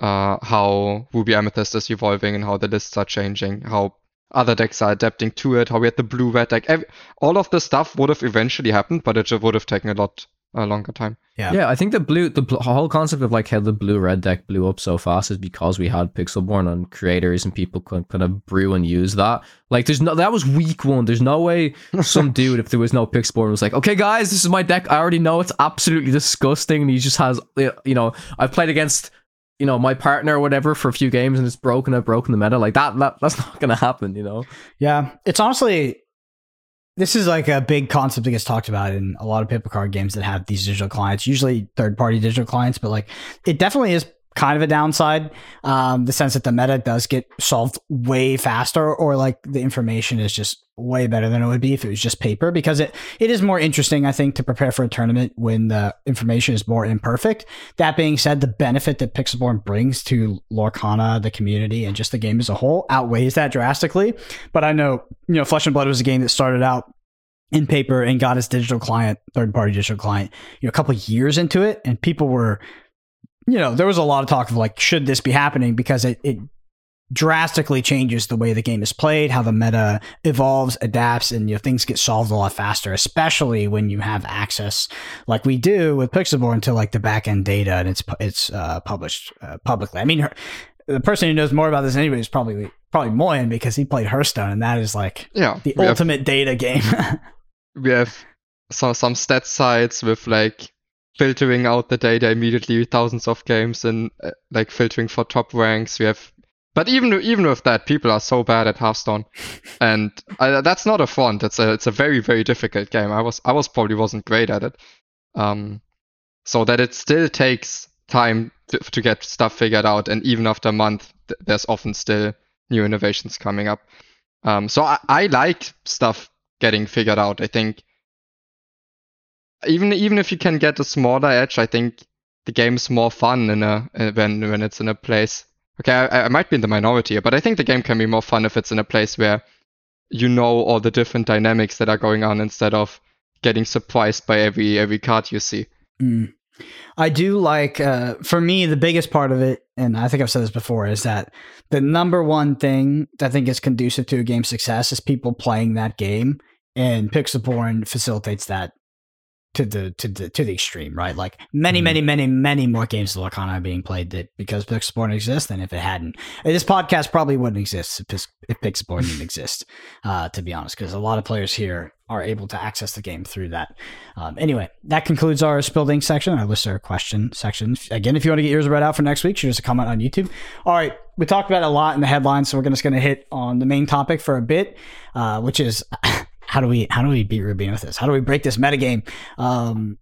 uh, how Ruby Amethyst is evolving and how the lists are changing, how other decks are adapting to it, how we had the blue red deck. Ev- all of this stuff would have eventually happened, but it just would have taken a lot uh, longer time. Yeah. Yeah, I think the blue, the bl- whole concept of like how the blue red deck blew up so fast is because we had Pixelborn and creators and people could kind of brew and use that. Like, there's no that was week one. There's no way some dude, if there was no Pixelborn, was like, okay, guys, this is my deck. I already know it's absolutely disgusting, and he just has, you know, I've played against. You know, my partner or whatever for a few games and it's broken. I've broken the meta. Like that, that that's not gonna happen. You know. Yeah, it's honestly this is like a big concept that gets talked about in a lot of paper card games that have these digital clients, usually third party digital clients, but like it definitely is kind of a downside. Um, the sense that the meta does get solved way faster, or like the information is just way better than it would be if it was just paper, because it it is more interesting, I think, to prepare for a tournament when the information is more imperfect. That being said, the benefit that Pixelborn brings to Lorcana, the community, and just the game as a whole outweighs that drastically. But I know, you know, Flesh and Blood was a game that started out in paper and got its digital client, third party digital client, you know, a couple years into it, and people were, you know, there was a lot of talk of like, should this be happening? Because it, it drastically changes the way the game is played, how the meta evolves, adapts, and you know things get solved a lot faster, especially when you have access like we do with Pixelborn to like the back end data and it's it's uh, published uh, publicly. I mean, her, the person who knows more about this anyway is probably probably Moyen because he played Hearthstone, and that is like Yeah. the we have- ultimate data game. we have some some stat sites with like filtering out the data immediately thousands of games and uh, like filtering for top ranks we have but even even with that people are so bad at hearthstone and uh, that's not a font. it's a it's a very very difficult game i was i was probably wasn't great at it um so that it still takes time to, to get stuff figured out. And even after a month, th- there's often still new innovations coming up. Um, so I, I like stuff getting figured out. I think even even if you can get a smaller edge, I think the game's more fun in a uh, when when it's in a place. Okay, I, I might be in the minority here, but I think the game can be more fun if it's in a place where you know all the different dynamics that are going on instead of getting surprised by every every card you see. Mm. I do like, uh, for me, the biggest part of it, and I think I've said this before, is that the number one thing I think is conducive to a game's success is people playing that game, and Pixelborn facilitates that to the to the to the extreme, right? Like many, Mhm. many, many, many more games of Lorcana are being played that because Pixelborn exists than if it hadn't. And this podcast probably wouldn't exist if, if Pixelborn didn't exist, uh, to be honest, because a lot of players here are able to access the game through that. Um, anyway, that concludes our spilled ink section, our listener question section. Again, if you want to get yours read out for next week, shoot us a comment on YouTube. All right, we talked about it a lot in the headlines, so we're just going to hit on the main topic for a bit, uh, which is how do we how do we beat Ruby Amethyst? How do we break this metagame? Um,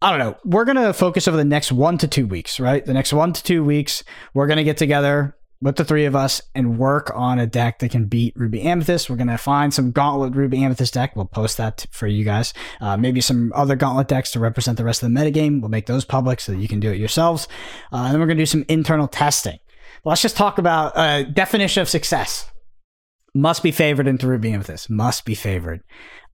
I don't know. We're gonna focus over the next one to two weeks, right? The next one to two weeks, we're gonna get together with the three of us and work on a deck that can beat Ruby Amethyst. We're gonna find some Gauntlet Ruby Amethyst deck. We'll post that for you guys. Uh, maybe some other Gauntlet decks to represent the rest of the metagame. We'll make those public so that you can do it yourselves. Uh, and then we're gonna do some internal testing. Let's just talk about uh, definition of success. Must be favored into Ruby this. Must be favored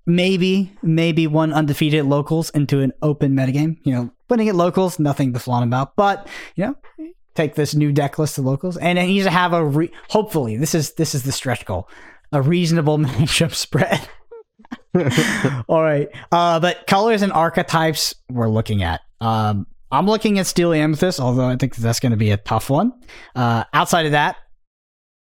maybe maybe one undefeated locals into an open metagame. You know, winning at locals, nothing to flaunt about. But you know, take this new deck list to locals, and it needs to have a re- hopefully this is this is the stretch goal, a reasonable matchup spread. All right, uh, but colors and archetypes we're looking at. Um, I'm looking at Steel Amethyst, although I think that's going to be a tough one. Uh, outside of that,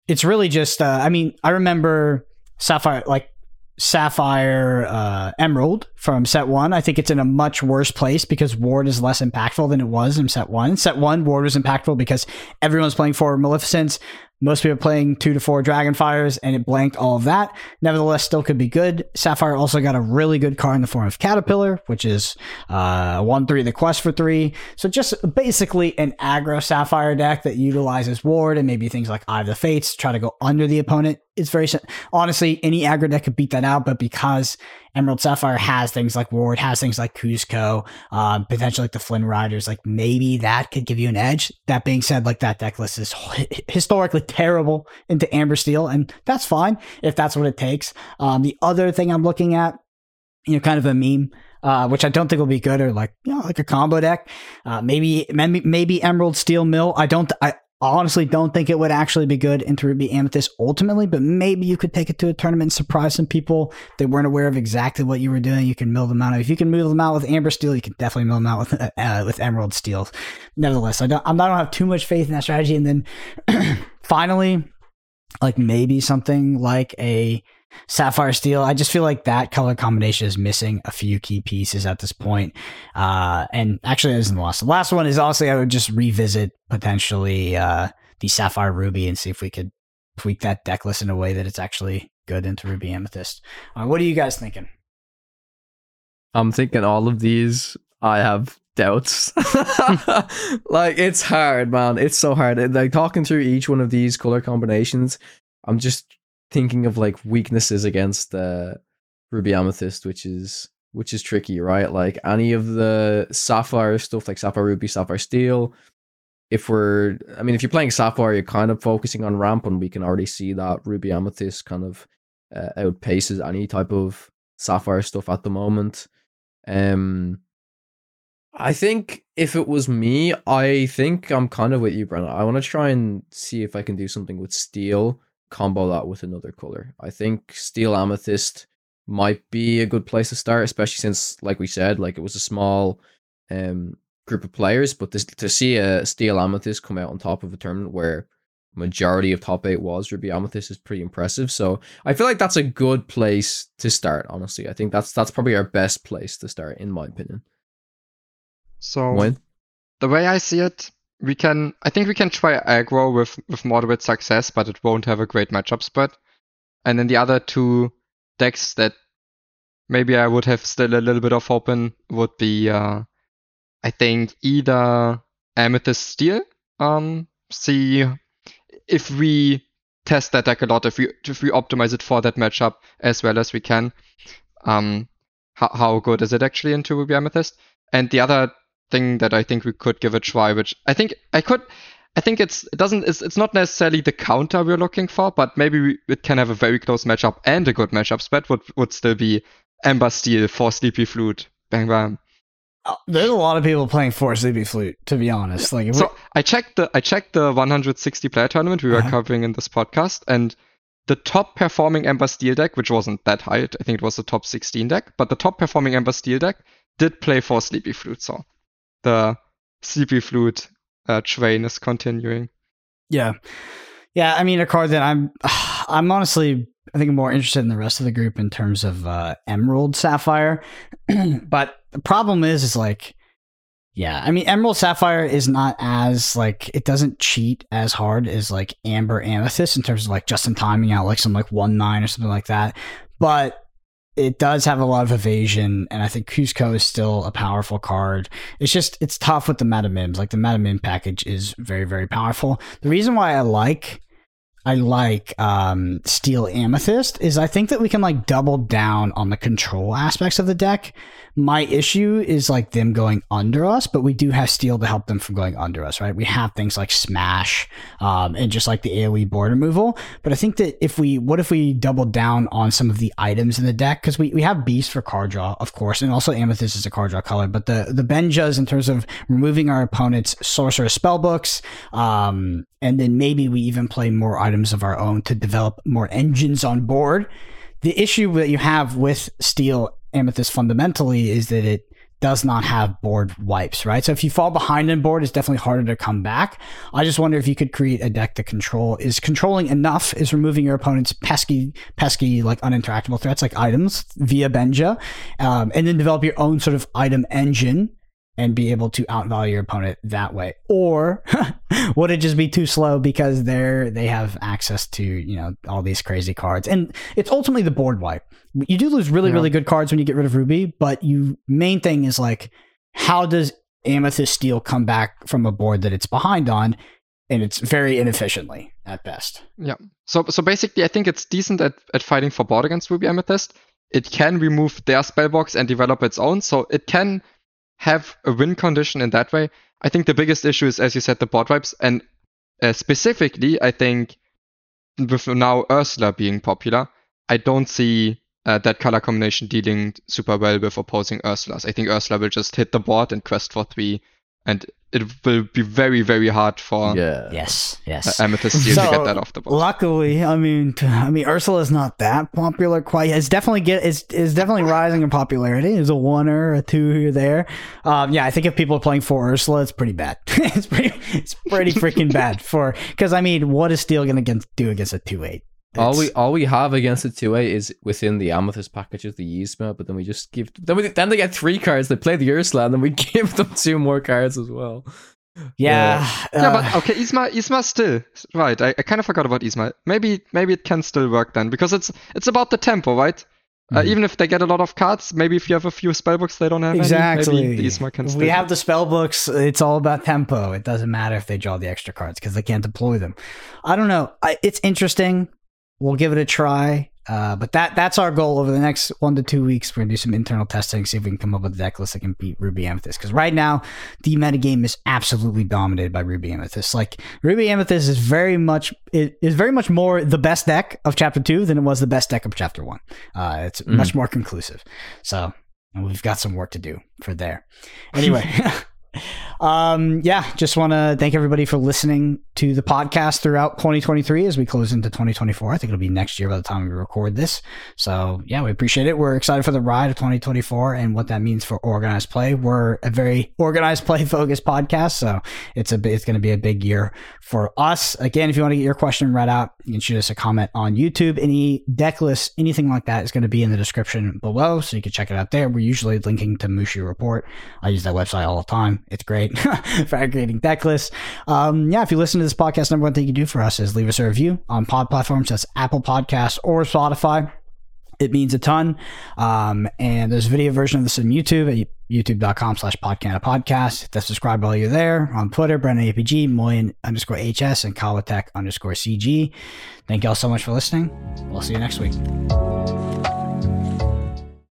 it's really just. Uh, I mean, I remember Sapphire like Sapphire uh, Emerald from set one. I think it's in a much worse place because Ward is less impactful than it was in set one. Set one, Ward was impactful because everyone's playing for Maleficents. Most people playing two to four Dragonfires, and it blanked all of that. Nevertheless, still could be good. Sapphire also got a really good card in the form of Caterpillar, which is uh, one three the quest for three. So just basically an aggro Sapphire deck that utilizes Ward and maybe things like Eye of the Fates to try to go under the opponent. It's very honestly any aggro deck could beat that out, but because Emerald Sapphire has things like Ward, has things like Kuzco, um, potentially like the Flynn Riders, like maybe that could give you an edge. That being said, like that deck list is historically terrible into Amber Steel, and that's fine if that's what it takes. Um, the other thing I'm looking at, you know, kind of a meme. Uh, which I don't think will be good, or like you know, like a combo deck. Uh, maybe, maybe maybe Emerald Steel Mill. I don't. I honestly don't think it would actually be good into Ruby Amethyst ultimately, but maybe you could take it to a tournament and surprise some people that weren't aware of exactly what you were doing. You can mill them out. If you can mill them out with Amber Steel, you can definitely mill them out with uh, with Emerald Steel. Nevertheless, I don't. I don't have too much faith in that strategy. And then finally, like maybe something like a Sapphire Steel. I just feel like that color combination is missing a few key pieces at this point. Uh, and actually, that isn't the last. The last one is honestly, I would just revisit potentially uh, the Sapphire Ruby and see if we could tweak that deck list in a way that it's actually good into Ruby Amethyst. Uh, what are you guys thinking? I'm thinking all of these. I have doubts. like it's hard, man. It's so hard. Like talking through each one of these color combinations, I'm just thinking of like weaknesses against uh, Ruby Amethyst, which is which is tricky, right? Like any of the Sapphire stuff, like Sapphire Ruby, Sapphire Steel. If we're, I mean, if you're playing Sapphire, you're kind of focusing on ramp, and we can already see that Ruby Amethyst kind of uh, outpaces any type of Sapphire stuff at the moment. Um, I think if it was me, I think I'm kind of with you, Brendan. I want to try and see if I can do something with steel, combo that with another color. I think steel amethyst might be a good place to start, especially since, like we said, like it was a small um group of players, but this, to see a steel amethyst come out on top of a tournament where majority of top eight was Ruby Amethyst is pretty impressive. So I feel like that's a good place to start. Honestly, I think that's that's probably our best place to start, in my opinion. So When the way I see it, we can I think we can try aggro with with moderate success, but it won't have a great matchup spread. And then the other two decks that maybe I would have still a little bit of hope in would be uh I think either Amethyst Steel. Um, see if we test that deck a lot, if we if we optimize it for that matchup as well as we can. Um, how how good is it actually into Ruby Amethyst? And the other thing that I think we could give a try, which I think I could. I think it's it doesn't it's, it's not necessarily the counter we're looking for, but maybe we, it can have a very close matchup and a good matchup spread would would still be Amber Steel for Sleepy Flute. Bang bang. Oh, There's a lot of people playing for Sleepy Flute, to be honest. Like, we- So I checked the I checked the 160 player tournament we were Uh-huh. covering in this podcast, and the top performing Amber Steel deck, which wasn't that high, I think it was the top 16 deck, but the top performing Amber Steel deck did play for Sleepy Flute. So the Sleepy Flute uh, train is continuing. Yeah, yeah. I mean, a card that I'm, I'm honestly, I think more interested in the rest of the group in terms of uh, Emerald Sapphire. but the problem is, is like, yeah, I mean, Emerald Sapphire is not as like it doesn't cheat as hard as like Amber Amethyst in terms of like just in timing out like some like one nine or something like that. But it does have a lot of evasion, and I think Kuzco is still a powerful card. It's just it's tough with the Madam Mims. Like the Madam Mim package is very very powerful. The reason why I like I like um, Steel Amethyst is I think that we can like double down on the control aspects of the deck. My issue is like them going under us, but we do have Steel to help them from going under us, right? We have things like Smash um, and just like the AoE board removal. But I think that if we, what if we double down on some of the items in the deck? Because we, we have Beast for card draw, of course, and also Amethyst is a card draw color. But the the Benjas in terms of removing our opponent's Sorcerer spell books, um, and then maybe we even play more items of our own to develop more engines on board. The issue that you have with Steel Amethyst fundamentally is that it does not have board wipes, right? So if you fall behind in board, it's definitely harder to come back. I just wonder if you could create a deck that control is controlling enough, is removing your opponent's pesky, pesky, like uninteractable threats like items via Benja, um, and then develop your own sort of item engine and be able to outvalue your opponent that way. Or would it just be too slow because they're they have access to, you know, all these crazy cards. And it's ultimately the board wipe. You do lose really, Yeah. really good cards when you get rid of Ruby, but you main thing is like how does Amethyst Steel come back from a board that it's behind on? And it's very inefficiently at best. Yeah. So so basically, I think it's decent at, at fighting for board against Ruby Amethyst. It can remove their spellbooks and develop its own, so it can have a win condition in that way. I think the biggest issue is, as you said, the board wipes, and uh, specifically, I think with now Ursula being popular, I don't see uh, that color combination dealing super well with opposing Ursulas. I think Ursula will just hit the board and quest for three, and it will be very very hard for Yeah. Yes, uh, yes. Amethyst Steel to get that off the board. Luckily, I mean, t- I mean, Ursula's not that popular quite. It's definitely get it's, it's definitely rising in popularity. It's a one or a two here there. Um, yeah, I think if people are playing for Ursula, it's pretty bad. it's pretty it's pretty freaking bad for because I mean, what is Steel gonna get, do against a two eight? All we all we have against the two A is within the Amethyst packages, the Yzma, but then we just give then we then they get three cards. They play the Ursula, and then we give them two more cards as well. yeah, Yeah, uh, but okay, Yzma, Yzma still right. I, I kind of forgot about Yzma. Maybe, maybe it can still work then because it's it's about the tempo, right? Uh, Mhm. even if they get a lot of cards, maybe if you have a few spellbooks they don't have Exactly. any, maybe the Yzma can still. we have the spell books. It's all about tempo. It doesn't matter if they draw the extra cards because they can't deploy them. I don't know. I, it's interesting. We'll give it a try. Uh, but that that's our goal over the next one to two weeks. We're gonna do some internal testing, see if we can come up with a deck list that can beat Ruby Amethyst. Because right now, the metagame is absolutely dominated by Ruby Amethyst. Like Ruby Amethyst is very much it is very much more the best deck of Chapter Two than it was the best deck of Chapter One. Uh, it's Mhm. much more conclusive. So we've got some work to do for there. Anyway. Um, yeah, just want to thank everybody for listening to the podcast throughout 2023 as we close into 2024. I think it'll be next year by the time we record this. So, yeah, we appreciate it. We're excited for the ride of 2024 and what that means for organized play. We're a very organized play focused podcast, so it's a it's going to be a big year for us. Again, if you want to get your question read out, you can shoot us a comment on YouTube. Any deck lists, anything like that is going to be in the description below, so you can check it out there. We're usually linking to Mushu Report. I use that website all the time. It's great for aggregating deck lists. Um, yeah, if you listen to this podcast, number one thing you do for us is leave us a review on pod platforms. That's Apple Podcasts or Spotify. It means a ton. Um, and there's a video version of this on YouTube at youtube.com slash podcast. Hit the subscribe while you're there. On Twitter, Brendan APG, Moyen underscore HS, and Kawatek underscore CG. Thank you all so much for listening. We'll see you next week.